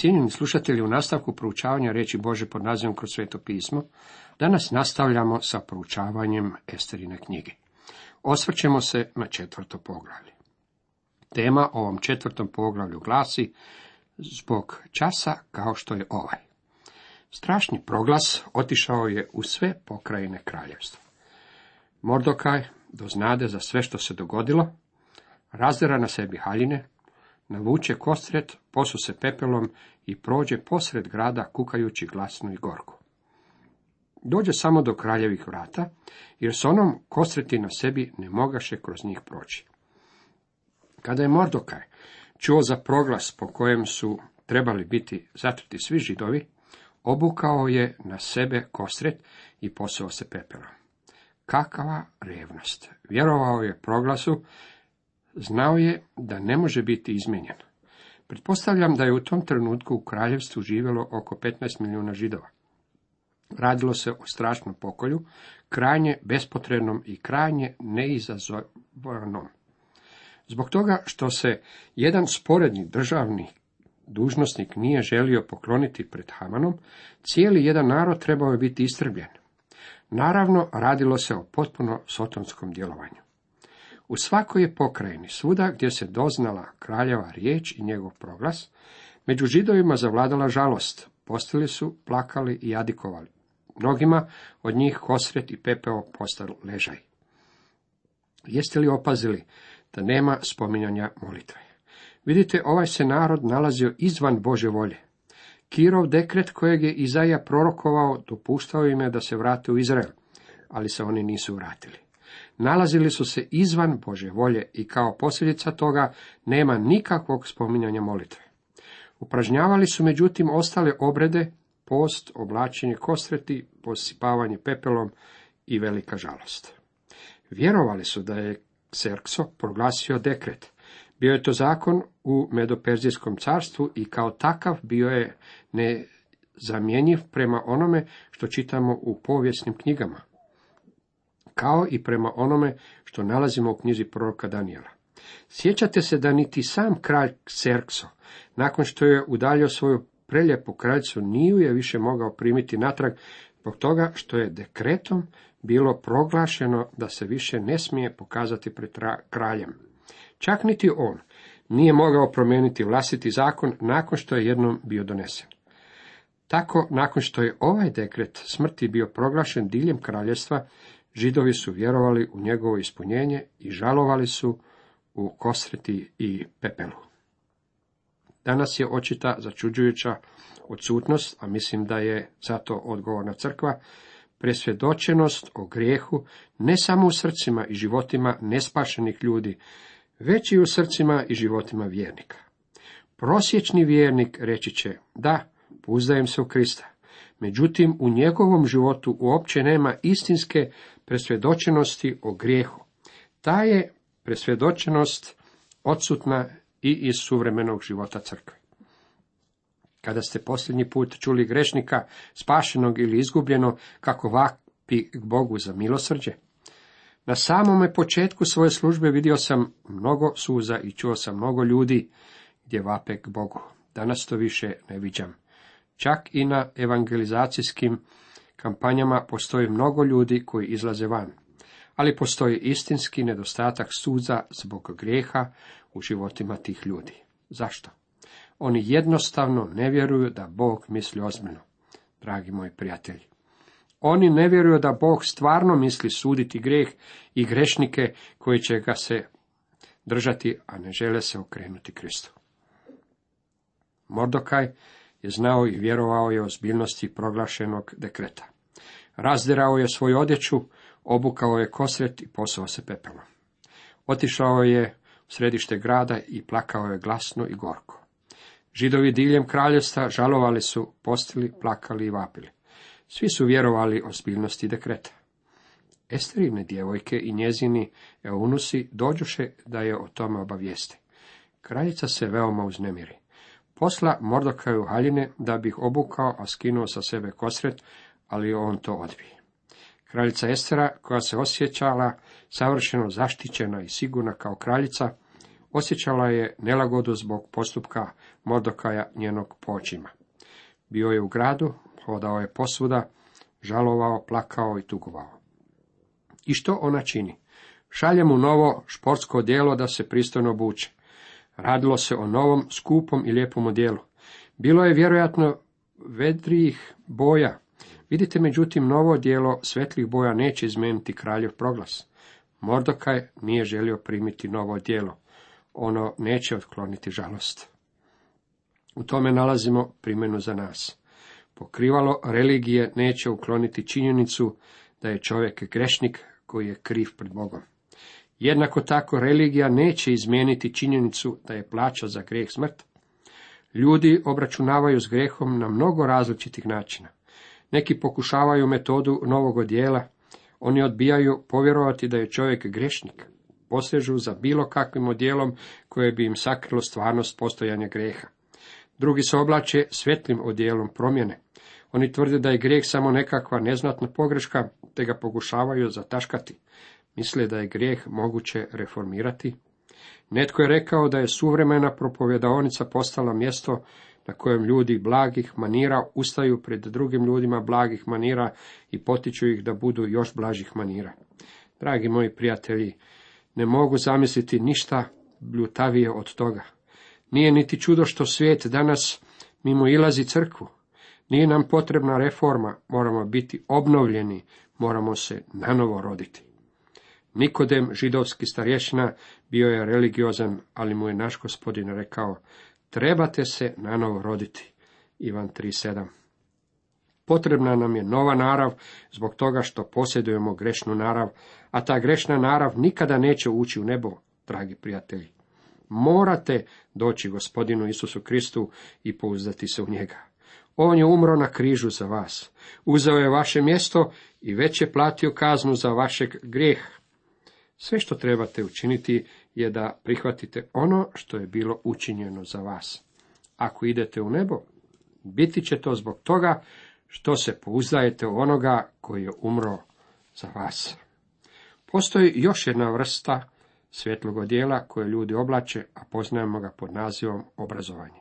Cijenjeni slušatelji, u nastavku proučavanja reći Bože pod nazivom kroz sveto pismo, danas nastavljamo sa proučavanjem Esterine knjige. Osvrćemo se na četvrto poglavlje. Tema ovom četvrtom poglavlju glasi zbog časa kao što je ovaj. Strašni proglas otišao je u sve pokrajine kraljevstva. Mordokaj doznade za sve što se dogodilo, razdera na sebi haljine, navuče kostret, posu se pepelom i prođe posred grada kukajući glasno i gorko. Dođe samo do kraljevih vrata, jer s onom kosreti na sebi ne mogaše kroz njih proći. Kada je Mordokaj čuo za proglas po kojem su trebali biti zatruti svi židovi, obukao je na sebe kostret i posao se pepelom. Kakava revnost! Vjerovao je proglasu, znao je da ne može biti izmijenjen. Pretpostavljam da je u tom trenutku u kraljevstvu živjelo oko 15 milijuna židova. Radilo se o strašnom pokolju, krajnje bespotrebnom i krajnje neizazovanom. Zbog toga što se jedan sporedni državni dužnosnik nije želio pokloniti pred Hamanom, cijeli jedan narod trebao je biti istrbljen. Naravno, radilo se o potpuno sotonskom djelovanju. U svakoj je pokrajini, svuda gdje se doznala kraljeva riječ i njegov proglas, među židovima zavladala žalost, postali su, plakali i jadikovali. Mnogima od njih kosret i pepeo postali ležaj. Jeste li opazili da nema spominjanja molitve? Vidite, ovaj se narod nalazio izvan Bože volje. Kirov dekret kojeg je Izaja prorokovao dopuštao im je da se vrate u Izrael, ali se oni nisu vratili. Nalazili su se izvan Bože volje i kao posljedica toga nema nikakvog spominjanja molitve. Upražnjavali su međutim ostale obrede, post, oblačenje kostreti, posipavanje pepelom i velika žalost. Vjerovali su da je Serkso proglasio dekret. Bio je to zakon u Medoperzijskom carstvu i kao takav bio je nezamjenjiv prema onome što čitamo u povijesnim knjigama, kao i prema onome što nalazimo u knjizi proroka Danijela. Sjećate se da niti sam kralj Serkso, nakon što je udaljio svoju preljepu kraljicu, nije je više mogao primiti natrag, zbog toga što je dekretom bilo proglašeno da se više ne smije pokazati pred kraljem. Čak niti on nije mogao promijeniti vlastiti zakon nakon što je jednom bio donesen. Tako, nakon što je ovaj dekret smrti bio proglašen diljem kraljestva, židovi su vjerovali u njegovo ispunjenje i žalovali su u kosreti i pepelu. Danas je očita začuđujuća odsutnost, a mislim da je zato odgovorna crkva, presvjedočenost o grijehu ne samo u srcima i životima nespašenih ljudi, već i u srcima i životima vjernika. Prosječni vjernik reći će, da, uzdajem se u Krista. Međutim, u njegovom životu uopće nema istinske presvjedočenosti o grijehu. Ta je presvjedočenost odsutna i iz suvremenog života crkve. Kada ste posljednji put čuli grešnika, spašenog ili izgubljeno, kako vapi k Bogu za milosrđe? Na samome početku svoje službe vidio sam mnogo suza i čuo sam mnogo ljudi gdje vape k Bogu. Danas to više ne viđam. Čak i na evangelizacijskim kampanjama postoji mnogo ljudi koji izlaze van. Ali postoji istinski nedostatak suza zbog grijeha u životima tih ljudi. Zašto? Oni jednostavno ne vjeruju da Bog misli ozbiljno, dragi moji prijatelji. Oni ne vjeruju da Bog stvarno misli suditi grijeh i grešnike koji će ga se držati, a ne žele se okrenuti Kristu. Mordokaj znao i vjerovao je ozbiljnosti proglašenog dekreta. Razdirao je svoju odjeću, obukao je kosret i posao se pepelom. Otišao je u središte grada i plakao je glasno i gorko. Židovi diljem kraljevstva žalovali su, postili, plakali i vapili. Svi su vjerovali ozbiljnosti dekreta. Esterine djevojke i njezini eunusi dođuše da je o tome obavijeste. Kraljica se veoma uznemiri. Posla Mordokaju haljine da bi obukao, a skinuo sa sebe kosret, ali on to odbije. Kraljica Estera, koja se osjećala savršeno zaštićena i sigurna kao kraljica, Osjećala je nelagodu zbog postupka Mordokaja njenog počima. Bio je u gradu, hodao je posvuda, žalovao, plakao i tugovao. I što ona čini? Šalje mu novo športsko dijelo da se pristojno obuče. Radilo se o novom, skupom i lijepom odijelu. Bilo je vjerojatno vedrijih boja. Vidite, međutim, novo dijelo svetlih boja neće izmeniti kraljev proglas. Mordokaj nije želio primiti novo dijelo. Ono neće otkloniti žalost. U tome nalazimo primjenu za nas. Pokrivalo religije neće ukloniti činjenicu da je čovjek grešnik koji je kriv pred Bogom. Jednako tako religija neće izmijeniti činjenicu da je plaća za grijeh smrt. Ljudi obračunavaju s grehom na mnogo različitih načina. Neki pokušavaju metodu novog odjela, oni odbijaju povjerovati da je čovjek grešnik. Posežu za bilo kakvim odjelom koje bi im sakrilo stvarnost postojanja greha. Drugi se oblače svjetlim odjelom promjene. Oni tvrde da je grijeh samo nekakva neznatna pogreška, te ga pokušavaju zataškati. Misle da je grijeh moguće reformirati. Netko je rekao da je suvremena propovjedaonica postala mjesto na kojem ljudi blagih manira ustaju pred drugim ljudima blagih manira i potiču ih da budu još blažih manira. Dragi moji prijatelji, ne mogu zamisliti ništa bljutavije od toga. Nije niti čudo što svijet danas mimo ilazi crkvu. Nije nam potrebna reforma, moramo biti obnovljeni, moramo se nanovo roditi. Nikodem, židovski starješina, bio je religiozan, ali mu je naš gospodin rekao, trebate se nanovo roditi. Ivan 3.7 Potrebna nam je nova narav zbog toga što posjedujemo grešnu narav, a ta grešna narav nikada neće ući u nebo, dragi prijatelji. Morate doći gospodinu Isusu Kristu i pouzdati se u njega. On je umro na križu za vas. Uzeo je vaše mjesto i već je platio kaznu za vašeg grijeh. Sve što trebate učiniti je da prihvatite ono što je bilo učinjeno za vas. Ako idete u nebo, biti će to zbog toga što se pouzdajete u onoga koji je umro za vas. Postoji još jedna vrsta svjetlog odjela koje ljudi oblače, a poznajemo ga pod nazivom obrazovanje.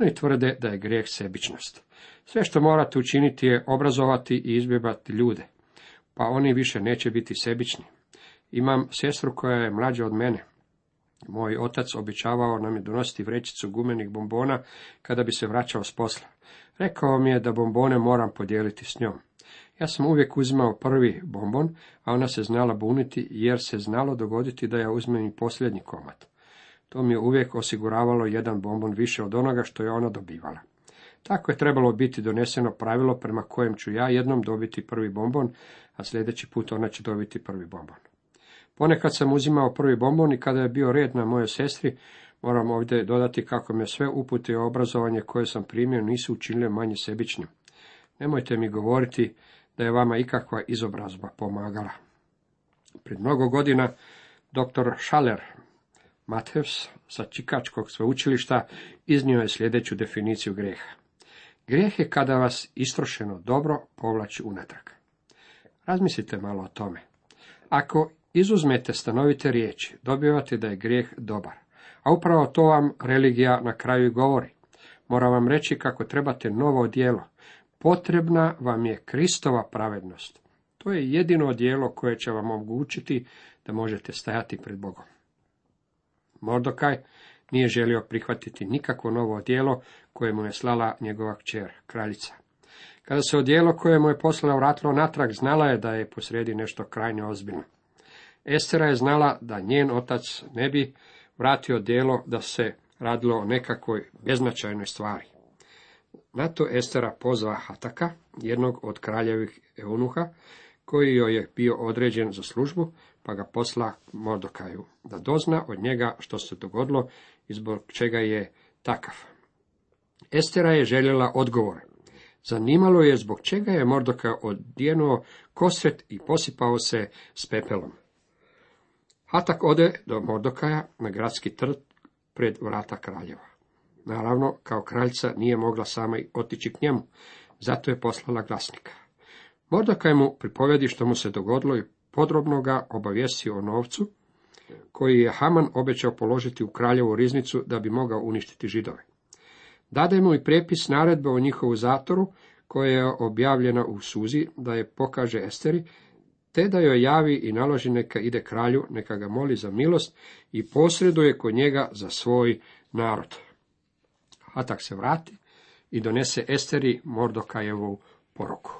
Oni tvrde da je grijeh sebičnost. Sve što morate učiniti je obrazovati i izbjebati ljude, pa oni više neće biti sebični. Imam sestru koja je mlađa od mene. Moj otac običavao nam je donositi vrećicu gumenih bombona kada bi se vraćao s posla. Rekao mi je da bombone moram podijeliti s njom. Ja sam uvijek uzimao prvi bombon, a ona se znala buniti jer se znalo dogoditi da ja uzmem i posljednji komad. To mi je uvijek osiguravalo jedan bombon više od onoga što je ona dobivala. Tako je trebalo biti doneseno pravilo prema kojem ću ja jednom dobiti prvi bombon, a sljedeći put ona će dobiti prvi bombon. Ponekad sam uzimao prvi bombon i kada je bio red na moje sestri, moram ovdje dodati kako me sve upute i obrazovanje koje sam primio nisu učinile manje sebičnim. Nemojte mi govoriti da je vama ikakva izobrazba pomagala. Pred mnogo godina dr. Schaller Matthews sa Čikačkog sveučilišta iznio je sljedeću definiciju grijeha. Grijeh je kada vas istrošeno dobro povlači unatrag. Razmislite malo o tome. Ako izuzmete stanovite riječi, dobivate da je grijeh dobar. A upravo to vam religija na kraju govori. Moram vam reći kako trebate novo djelo. Potrebna vam je Kristova pravednost. To je jedino djelo koje će vam omogućiti da možete stajati pred Bogom. Mordokaj nije želio prihvatiti nikakvo novo djelo koje mu je slala njegova kćer, kraljica. Kada se odijelo koje mu je poslala vratilo natrag, znala je da je posredi nešto krajnje ozbiljno. Estera je znala da njen otac ne bi vratio djelo da se radilo o nekakvoj beznačajnoj stvari. Na to Estera pozva Hataka, jednog od kraljevih eunuha, koji joj je bio određen za službu, pa ga posla Mordokaju, da dozna od njega što se dogodilo i zbog čega je takav. Estera je željela odgovor. Zanimalo je zbog čega je Mordokaj odjenuo kosret i posipao se s pepelom. Hatak ode do Mordokaja na gradski trg pred vrata kraljeva. Naravno, kao kraljica nije mogla sama otići k njemu, zato je poslala glasnika. Mordokaj mu pripovedi što mu se dogodilo i podrobno ga obavijesti o novcu koji je Haman obećao položiti u kraljevu riznicu da bi mogao uništiti židove. Dade mu i prepis naredbe o njihovu zatoru, koja je objavljena u suzi, da je pokaže Esteri, te da joj javi i naloži neka ide kralju, neka ga moli za milost i posreduje kod njega za svoj narod. Hatak se vrati i donese Esteri Mordokajevu poruku.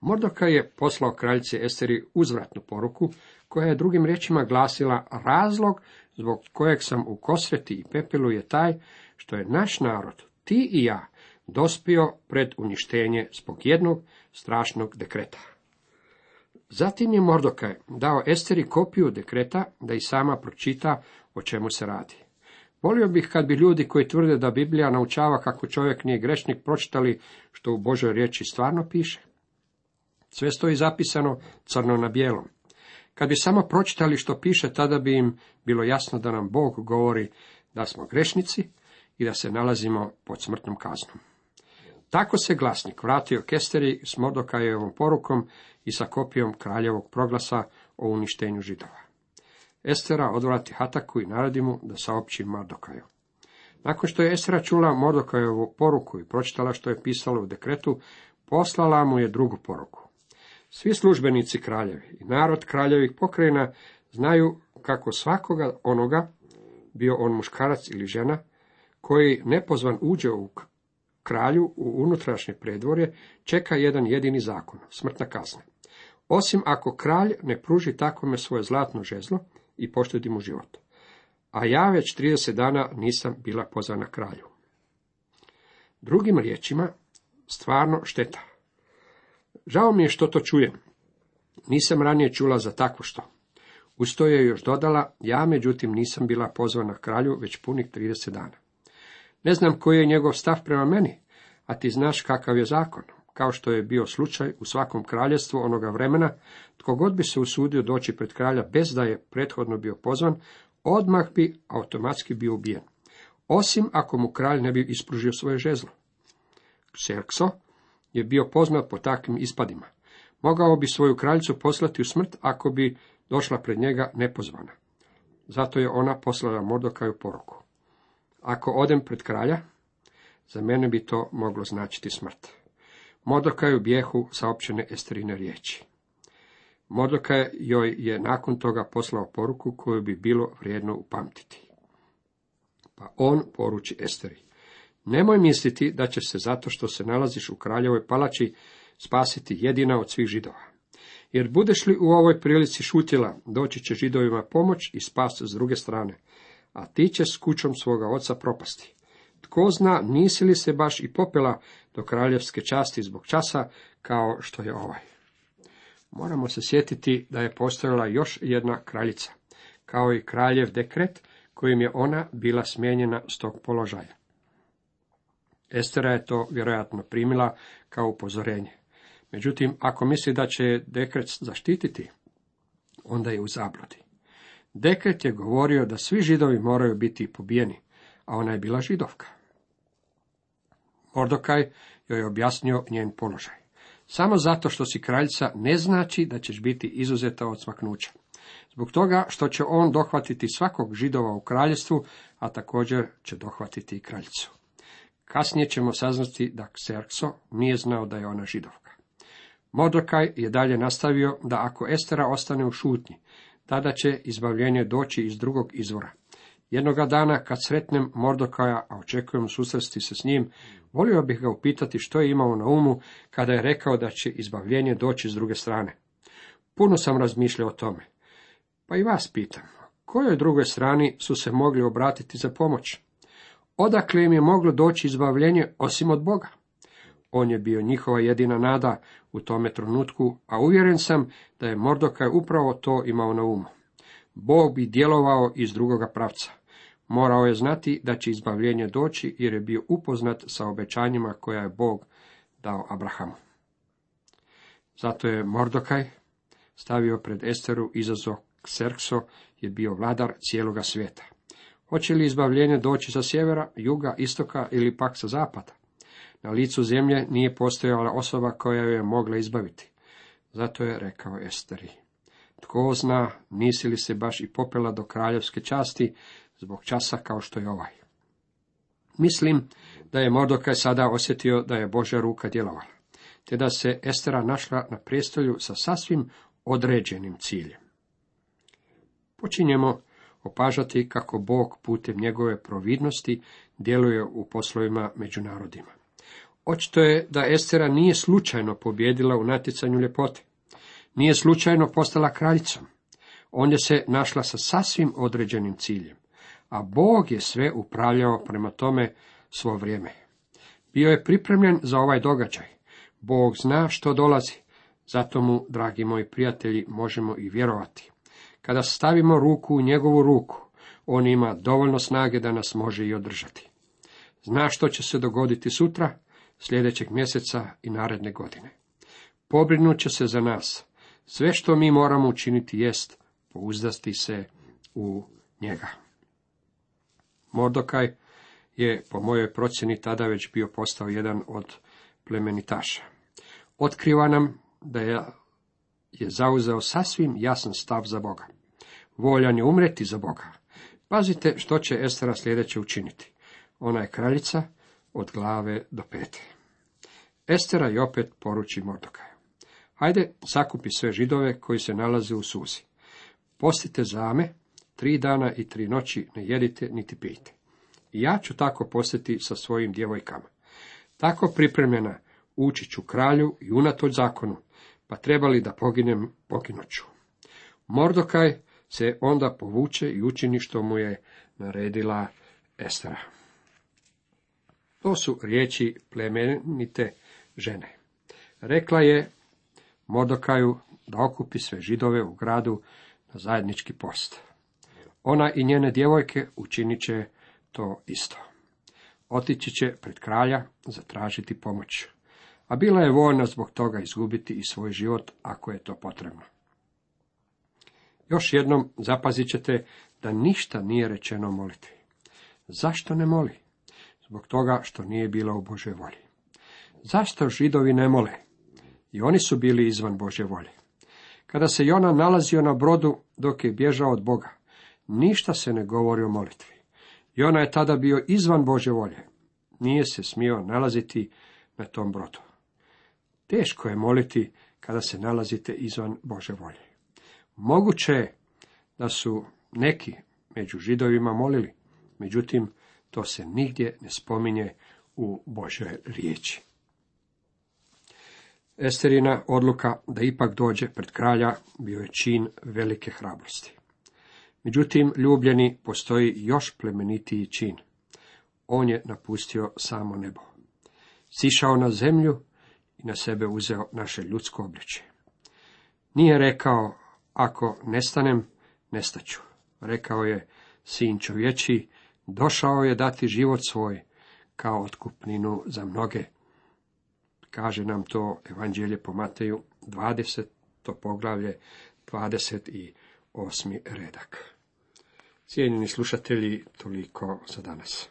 Mordokaj je poslao kraljici Esteri uzvratnu poruku, koja je drugim riječima glasila razlog zbog kojeg sam u kosveti i pepelu je taj što je naš narod, ti i ja, dospio pred uništenje zbog jednog strašnog dekreta. Zatim je Mordokaj dao Esteri kopiju dekreta da i sama pročita o čemu se radi. Volio bih kad bi ljudi koji tvrde da Biblija naučava kako čovjek nije grešnik pročitali što u Božoj riječi stvarno piše. Sve stoji zapisano crno na bijelom. Kad bi samo pročitali što piše, tada bi im bilo jasno da nam Bog govori da smo grešnici i da se nalazimo pod smrtnom kaznom. Tako se glasnik vratio Kesteri s Mordokajevom porukom i sa kopijom kraljevog proglasa o uništenju židova. Estera odvrati Hataku i naredi mu da saopći Mordokaju. Nakon što je Estera čula Mordokajevu poruku i pročitala što je pisalo u dekretu, poslala mu je drugu poruku. Svi službenici kraljevi i narod kraljevih pokrajina znaju kako svakoga onoga, bio on muškarac ili žena, koji nepozvan uđe u kralju u unutrašnje predvorje, čeka jedan jedini zakon, smrtna kazna. Osim ako kralj ne pruži takvome svoje zlatno žezlo i poštedi mu život. A ja već 30 dana nisam bila pozvana kralju. Drugim riječima, stvarno šteta. Žao mi je što to čujem. Nisam ranije čula za takvo što. Uz je još dodala, ja međutim nisam bila pozvana kralju već punih 30 dana. Ne znam koji je njegov stav prema meni, a ti znaš kakav je zakon. Kao što je bio slučaj u svakom kraljestvu onoga vremena, tko god bi se usudio doći pred kralja bez da je prethodno bio pozvan, odmah bi automatski bio ubijen. Osim ako mu kralj ne bi ispružio svoje žezlo. Xerxo je bio poznat po takvim ispadima. Mogao bi svoju kraljicu poslati u smrt ako bi došla pred njega nepozvana. Zato je ona poslala Mordokaju poruku. Ako odem pred kralja, za mene bi to moglo značiti smrt. Mordokaju bijehu saopćene Esterine riječi. Mordokaj joj je nakon toga poslao poruku koju bi bilo vrijedno upamtiti. Pa on poruči Esteri. Nemoj misliti da će se zato što se nalaziš u kraljevoj palači spasiti jedina od svih židova. Jer budeš li u ovoj prilici šutjela, doći će židovima pomoć i spas s druge strane, a ti će s kućom svoga oca propasti. Tko zna, nisi li se baš i popela do kraljevske časti zbog časa, kao što je ovaj. Moramo se sjetiti da je postojala još jedna kraljica, kao i kraljev dekret, kojim je ona bila smijenjena s tog položaja. Estera je to vjerojatno primila kao upozorenje. Međutim, ako misli da će dekret zaštititi, onda je u zabludi. Dekret je govorio da svi židovi moraju biti pobijeni, a ona je bila židovka. Mordokaj joj je objasnio njen položaj. Samo zato što si kraljica ne znači da ćeš biti izuzeta od smaknuća. Zbog toga što će on dohvatiti svakog židova u kraljestvu, a također će dohvatiti i kraljicu. Kasnije ćemo saznati da Xerxo nije znao da je ona židovka. Mordokaj je dalje nastavio da ako Estera ostane u šutnji, tada će izbavljenje doći iz drugog izvora. Jednoga dana, kad sretnem Mordokaja, a očekujem susresti se s njim, volio bih ga upitati što je imao na umu kada je rekao da će izbavljenje doći s druge strane. Puno sam razmišljao o tome. Pa i vas pitam, kojoj drugoj strani su se mogli obratiti za pomoć? Odakle im je moglo doći izbavljenje osim od Boga? On je bio njihova jedina nada u tome trenutku, a uvjeren sam da je Mordokaj upravo to imao na umu. Bog bi djelovao iz drugoga pravca. Morao je znati da će izbavljenje doći jer je bio upoznat sa obećanjima koja je Bog dao Abrahamu. Zato je Mordokaj stavio pred Esteru izazov Kserkso je bio vladar cijeloga svijeta. Hoće li izbavljenje doći sa sjevera, juga, istoka ili pak sa zapada? Na licu zemlje nije postojala osoba koja ju je mogla izbaviti. Zato je rekao Esteri. Tko zna, nisi li se baš i popela do kraljevske časti zbog časa kao što je ovaj. Mislim da je Mordokaj sada osjetio da je Božja ruka djelovala, te da se Estera našla na prijestolju sa sasvim određenim ciljem. Počinjemo opažati kako Bog putem njegove providnosti djeluje u poslovima među narodima. Očito je da Estera nije slučajno pobjedila u natjecanju ljepote. Nije slučajno postala kraljicom. Ondje se našla sa sasvim određenim ciljem. A Bog je sve upravljao prema tome svo vrijeme. Bio je pripremljen za ovaj događaj. Bog zna što dolazi. Zato mu, dragi moji prijatelji, možemo i vjerovati. Kada stavimo ruku u njegovu ruku, on ima dovoljno snage da nas može i održati. Zna što će se dogoditi sutra, sljedećeg mjeseca i naredne godine. Pobrinut će se za nas. Sve što mi moramo učiniti jest pouzdati se u njega. Mordokaj je, po mojoj procjeni, tada već bio postao jedan od plemenitaša. Otkriva nam da je, je zauzeo sasvim jasan stav za Boga. Voljan je umreti za Boga. Pazite što će Estera sljedeće učiniti. Ona je kraljica od glave do pete. Estera i opet poruči Mordokaju. Hajde, sakupi sve židove koji se nalaze u suzi. Postite zame, tri dana i tri noći ne jedite niti pijte. I ja ću tako postiti sa svojim djevojkama. Tako pripremljena ući ću kralju i unatoč zakonu, pa trebali da poginem, poginuću. Mordokaj se onda povuče i učini što mu je naredila Estera. To su riječi plemenite žene. Rekla je Mordokaju da okupi sve židove u gradu na zajednički post. Ona i njene djevojke učinit će to isto. Otići će pred kralja zatražiti pomoć, a bila je voljna zbog toga izgubiti i svoj život ako je to potrebno. Još jednom zapazit ćete da ništa nije rečeno moliti. Zašto ne moli? Zbog toga što nije bila u Božoj volji. Zašto židovi ne mole? I oni su bili izvan Bože volje. Kada se Jona nalazio na brodu dok je bježao od Boga, ništa se ne govori o molitvi. Jona je tada bio izvan Bože volje. Nije se smio nalaziti na tom brodu. Teško je moliti kada se nalazite izvan Bože volje. Moguće je da su neki među židovima molili, međutim, to se nigdje ne spominje u Božoj riječi. Esterina odluka da ipak dođe pred kralja bio je čin velike hrabrosti. Međutim, ljubljeni postoji još plemenitiji čin. On je napustio samo nebo. Sišao na zemlju i na sebe uzeo naše ljudsko obličje. Nije rekao, ako nestanem, nestaću. Rekao je, sin čovječi, došao je dati život svoj, kao otkupninu za mnoge. Kaže nam to evanđelje po Mateju, 20. poglavlje, 28. redak. Cijenjeni slušatelji, toliko za danas.